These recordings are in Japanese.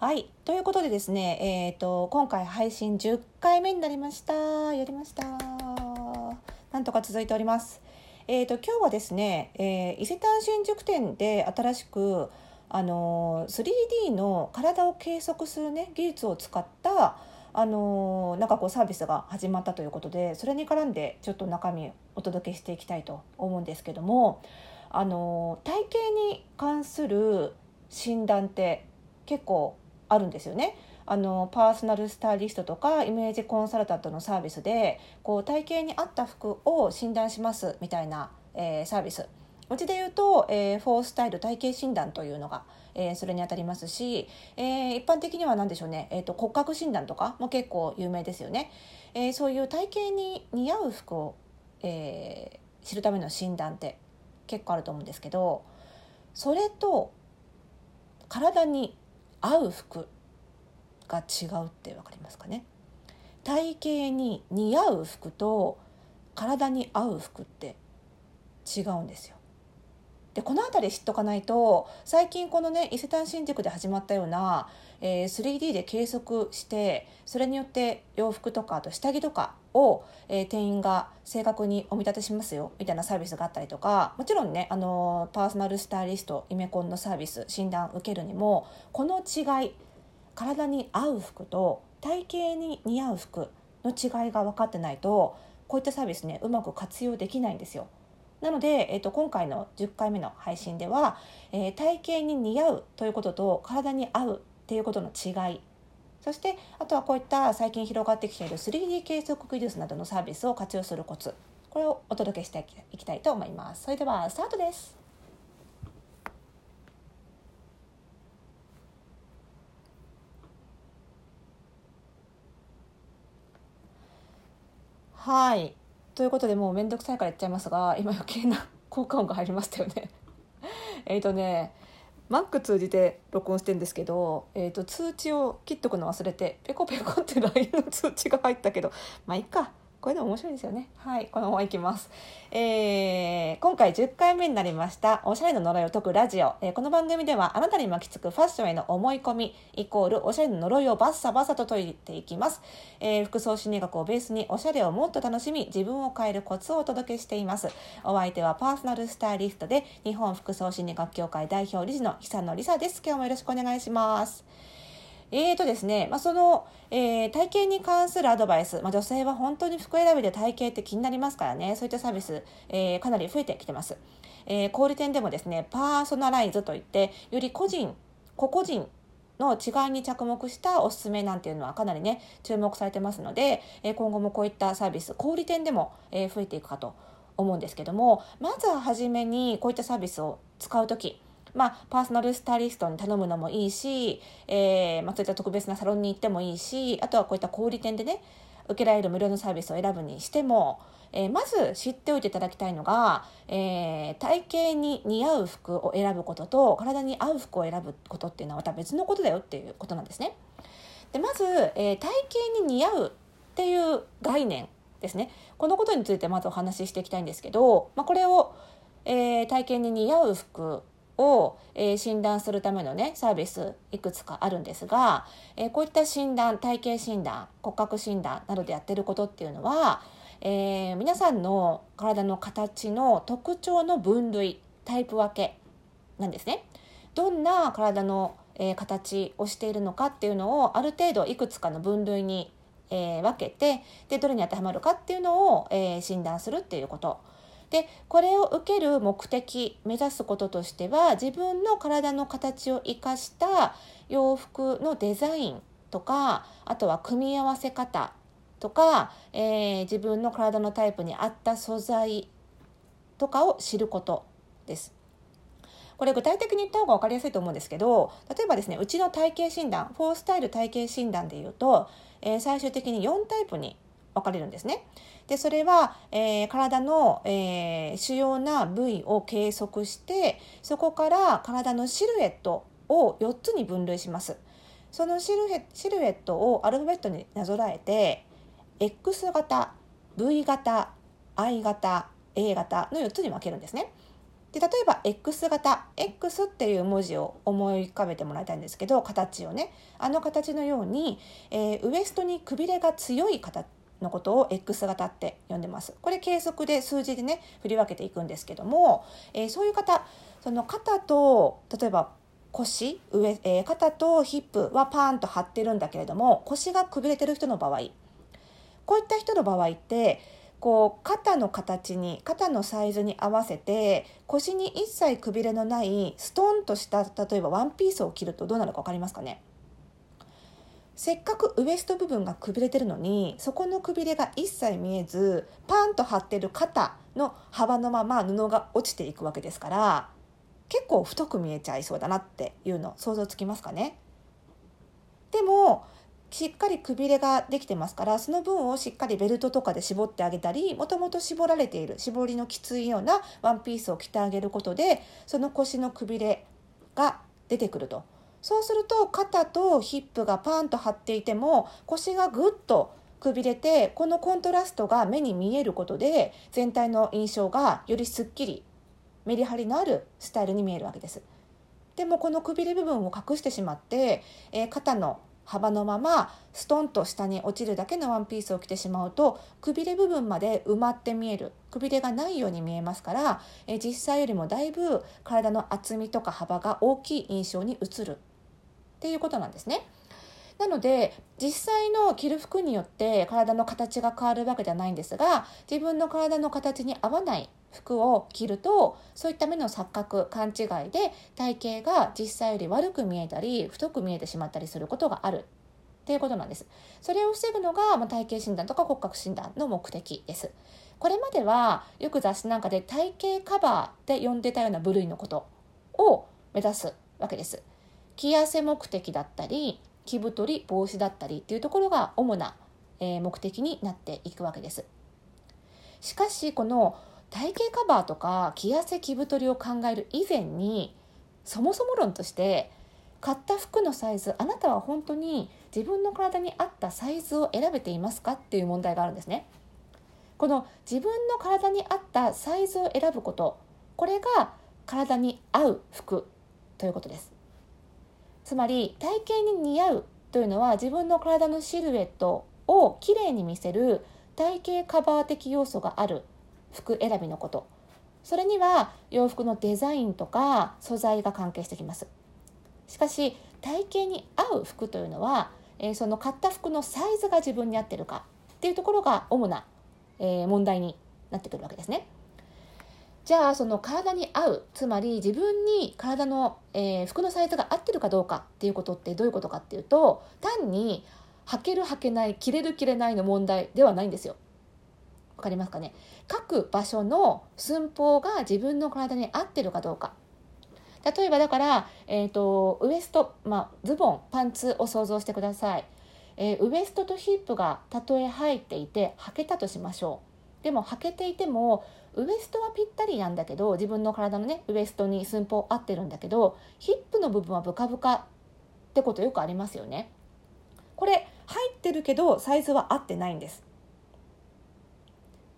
はい。ということでですね、えっ、と、今回配信10回目になりました。やりました。なんとか続いております。えっ、と、今日はですね、えー伊勢丹新宿店で新しく、あのー 3D の体を計測するね、技術を使った、あのーなんかこうサービスが始まったということで、それに絡んでちょっと中身お届けしていきたいと思うんですけども、あのー体型に関する診断って結構あるんですよね。あのパーソナルスタイリストとかイメージコンサルタントのサービスでこう体型に合った服を診断しますみたいな、えーサービス。うちで言うと、えーフォースタイル体型診断というのが、えーそれにあたりますし、えー一般的には何でしょうね、えー、と骨格診断とかも結構有名ですよね、えーそういう体型に似合う服を、えー知るための診断って結構あると思うんですけどそれと体に合う服が違うって分かりますかね？体型に似合う服と体に合う服って違うんですよ。でこの辺り知っとかないと最近このね伊勢丹新宿で始まったような、えー 3D で計測してそれによって洋服とかあと下着とかを、えー店員が正確にお見立てしますよみたいなサービスがあったりとかもちろんね、あのーパーソナルスタイリストイメコンのサービス診断受けるにもこの違い体に合う服と体型に似合う服の違いが分かってないとこういったサービスねうまく活用できないんですよ。なので、えー、と今回の10回目の配信では、えー体型に似合うということと体に合うっていうことの違いそしてあとはこういった最近広がってきている 3D 計測技術などのサービスを活用するコツこれをお届けしていきたいと思います。それではスタートです。はい。ということでもうめんどくさいから言っちゃいますが今余計な効果音が入りましたよね。えっとね Mac 通じて録音してんですけど、えー、と通知を切っとくの忘れてペコペコって LINE の通知が入ったけどまあいいか。これでも面白いですよね。はいこのままいきます、えー今回10回目になりました。おしゃれの呪いを解くラジオ、えーこの番組ではあなたに巻きつくファッションへの思い込みイコールおしゃれの呪いをバッサバサと解いていきます、えー服装心理学をベースにおしゃれをもっと楽しみ自分を変えるコツをお届けしています。お相手はパーソナルスタイリストで日本服装心理学協会代表理事の久野里沙です。今日もよろしくお願いします。えーとですね、まあ、その、えー体型に関するアドバイス、まあ、女性は本当に服選びで体型って気になりますからねそういったサービス、えーかなり増えてきてます、えー小売店でもですねパーソナライズといってより個人個々人の違いに着目したおすすめなんていうのはかなりね注目されてますので、え今後もこういったサービス小売店でも、え増えていくかと思うんですけどもまずは初めにこういったサービスを使う時まあ、パーソナルスタイリストに頼むのもいいし、えーまあ、そういった特別なサロンに行ってもいいしあとはこういった小売店でね受けられる無料のサービスを選ぶにしても、えーまず知っておいていただきたいのが、えー体型に似合う服を選ぶことと体に合う服を選ぶことっていうのはまた別のことだよっていうことなんですね。でまず、えー体型に似合うっていう概念ですねこのことについてまずお話ししていきたいんですけど、まあ、これを、えー体型に似合う服を、え診断するためのねサービスいくつかあるんですが、えこういった診断体型診断骨格診断などでやってることっていうのは、えー皆さんの体の形の特徴の分類タイプ分けなんですね。どんな体の、え形をしているのかっていうのをある程度いくつかの分類に、え分けてでどれに当てはまるかっていうのを、え診断するっていうこと。でこれを受ける目的目指すこととしては自分の体の形を生かした洋服のデザインとかあとは組み合わせ方とか、えー自分の体のタイプに合った素材とかを知ることです。これ具体的に言った方が分かりやすいと思うんですけど例えばですねうちの体型診断フォースタイル体型診断でいうと、えー最終的に4タイプに分かれるんですね。でそれは、えー体の、えー主要な部位を計測してそこから体のシルエットを4つに分類します。そのシルエットをアルファベットになぞらえて X 型 V 型 I 型 A 型の4つに分けるんですね。で例えば X 型 X っていう文字を思い浮かべてもらいたいんですけど形をねあの形のように、えー、ウエストにくびれが強い形のことを X 型って呼んでます。これ計測で数字でね振り分けていくんですけども、えー、そういう方その肩と例えば腰上、えー、肩とヒップはパーンと張ってるんだけれども腰がくびれてる人の場合こういった人の場合ってこう肩の形に肩のサイズに合わせて腰に一切くびれのないストンとした例えばワンピースを着るとどうなるか分かりますかね？せっかくウエスト部分がくびれてるのにそこのくびれが一切見えずパンと張ってる肩の幅のまま布が落ちていくわけですから結構太く見えちゃいそうだなっていうの想像つきますかね。でもしっかりくびれができてますからその分をしっかりベルトとかで絞ってあげたりもともと絞られている絞りのきついようなワンピースを着てあげることでその腰のくびれが出てくると。そうすると肩とヒップがパンと張っていても腰がぐっとくびれてこのコントラストが目に見えることで全体の印象がよりすっきりメリハリのあるスタイルに見えるわけです。でもこのくびれ部分を隠してしまって、えー、肩の幅のままストンと下に落ちるだけのワンピースを着てしまうとくびれ部分まで埋まって見えるくびれがないように見えますから、え実際よりもだいぶ体の厚みとか幅が大きい印象に映るっていうことなんですね。なので実際の着る服によって体の形が変わるわけではないんですが自分の体の形に合わない服を着るとそういった目の錯覚勘違いで体型が実際より悪く見えたり太く見えてしまったりすることがあるっていうことなんです。それを防ぐのが、ま体型診断とか骨格診断の目的です。これまではよく雑誌なんかで体型カバーって呼んでたような部類のことを目指すわけです。着痩せ目的だったり着太り防止だったりっていうところが主な目的になっていくわけです。しかしこの体型カバーとか着痩せ着太りを考える以前にそもそも論として買った服のサイズあなたは本当に自分の体に合ったサイズを選べていますかっていう問題があるんですね。この自分の体に合ったサイズを選ぶことこれが体に合う服ということです。つまり体型に似合うというのは自分の体のシルエットをきれいに見せる体型カバー的要素がある。服選びのこと。それには洋服のデザインとか素材が関係してきます。しかし体型に合う服というのは、えー、その買った服のサイズが自分に合ってるかっていうところが主な、え、問題になってくるわけですね。じゃあその体に合うつまり自分に体の、えー、服のサイズが合ってるかどうかっていうことってどういうことかっていうと単に履ける履けない着れる着れないの問題ではないんですよ。分かりますかね？各場所の寸法が自分の体に合ってるかどうか。例えばだから、えーと、ウエスト、まあ、ズボンパンツを想像してください、えー、ウエストとヒップがたとえ入っていて履けたとしましょう。でも履けていてもウエストはぴったりなんだけど自分の体のねウエストに寸法合ってるんだけどヒップの部分はブカブカってことよくありますよねこれ入ってるけどサイズは合ってないんです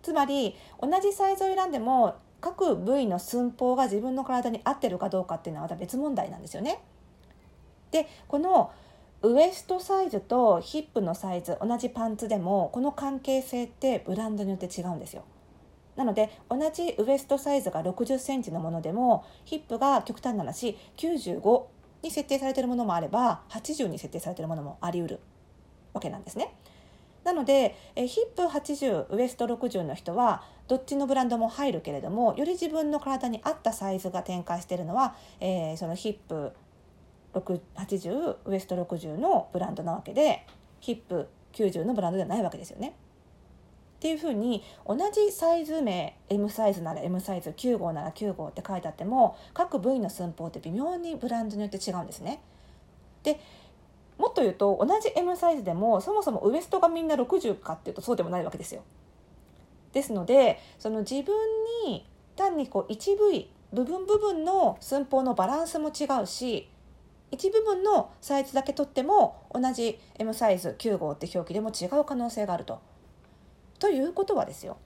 つまり同じサイズを選んでも各部位の寸法が自分の体に合ってるかどうかっていうのはまた別問題なんですよね。でこのウエストサイズとヒップのサイズ同じパンツでもこの関係性ってブランドによって違うんですよ。なので同じウエストサイズが6 0センチのものでもヒップが極端な話95に設定されているものもあれば80に設定されているものもありうるわけなんですね。なのでえヒップ80ウエスト60の人はどっちのブランドも入るけれどもより自分の体に合ったサイズが展開しているのは、えー、そのヒップ80ウエスト60のブランドなわけでヒップ90のブランドではないわけですよね。っていうふうに同じサイズ名 M サイズなら M サイズ9号なら9号って書いてあっても各部位の寸法って微妙にブランドによって違うんですね。でもっと言うと同じ M サイズでもそもそもウエストがみんな60かっていうとそうでもないわけですよ。ですのでその自分に単にこう一部位部分部分の寸法のバランスも違うし一部分のサイズだけとっても同じ M サイズ9号って表記でも違う可能性があると。ということはですよ。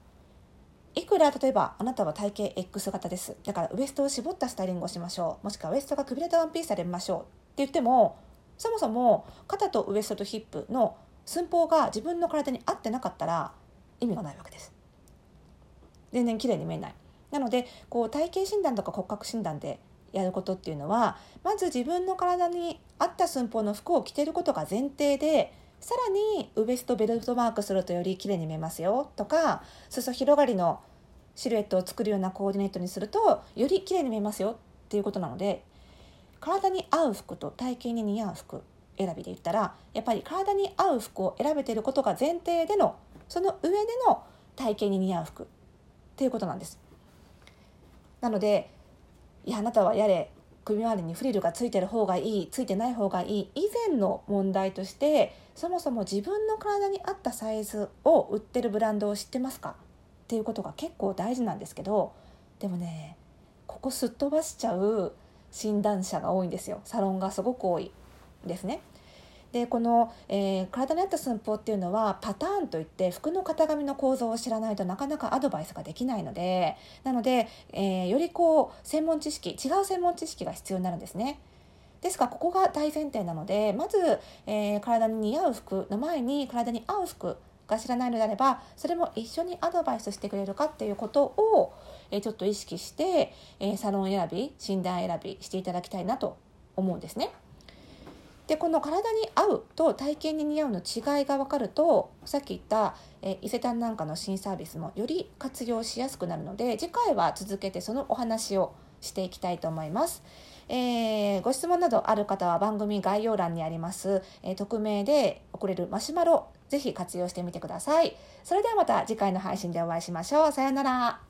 いくら例えばあなたは体型 X 型です。だからウエストを絞ったスタイリングをしましょう。もしくはウエストがくびれたワンピースで見ましょう。って言ってもそもそも肩とウエストとヒップの寸法が自分の体に合ってなかったら意味がないわけです。全然綺麗に見えない。なのでこう体型診断とか骨格診断でやることっていうのはまず自分の体に合った寸法の服を着ていることが前提でさらにウエストベルトマークするとより綺麗に見えますよとか裾広がりのシルエットを作るようなコーディネートにするとより綺麗に見えますよっていうことなので体に合う服と体型に似合う服選びで言ったらやっぱり体に合う服を選べていることが前提でのその上での体型に似合う服っていうことなんです。なのでいやあなたはやれ首周りにフリルがついてる方がいいついてない方がいい。以前の問題としてそもそも自分の体に合ったサイズを売ってるブランドを知ってますか？っていうことが結構大事なんですけどでもねここすっ飛ばしちゃう診断者が多いんですよ。サロンがすごく多いですね。でこの、えー、体に合った寸法っていうのはパターンといって服の型紙の構造を知らないとなかなかアドバイスができないのでなので、えー、よりこう専門知識違う専門知識が必要になるんですね。ですがここが大前提なのでまず、えー、体に似合う服の前に体に合う服が知らないのであればそれも一緒にアドバイスしてくれるかっていうことを、えー、ちょっと意識して、えー、サロン選び診断選びしていただきたいなと思うんですね。でこの体に合うと体型に似合うの違いが分かるとさっき言った、え伊勢丹なんかの新サービスもより活用しやすくなるので次回は続けてそのお話をしていきたいと思います。えー、ご質問などある方は番組概要欄にあります、えー、匿名で送れるマシュマロぜひ活用してみてください。それではまた次回の配信でお会いしましょう。さようなら。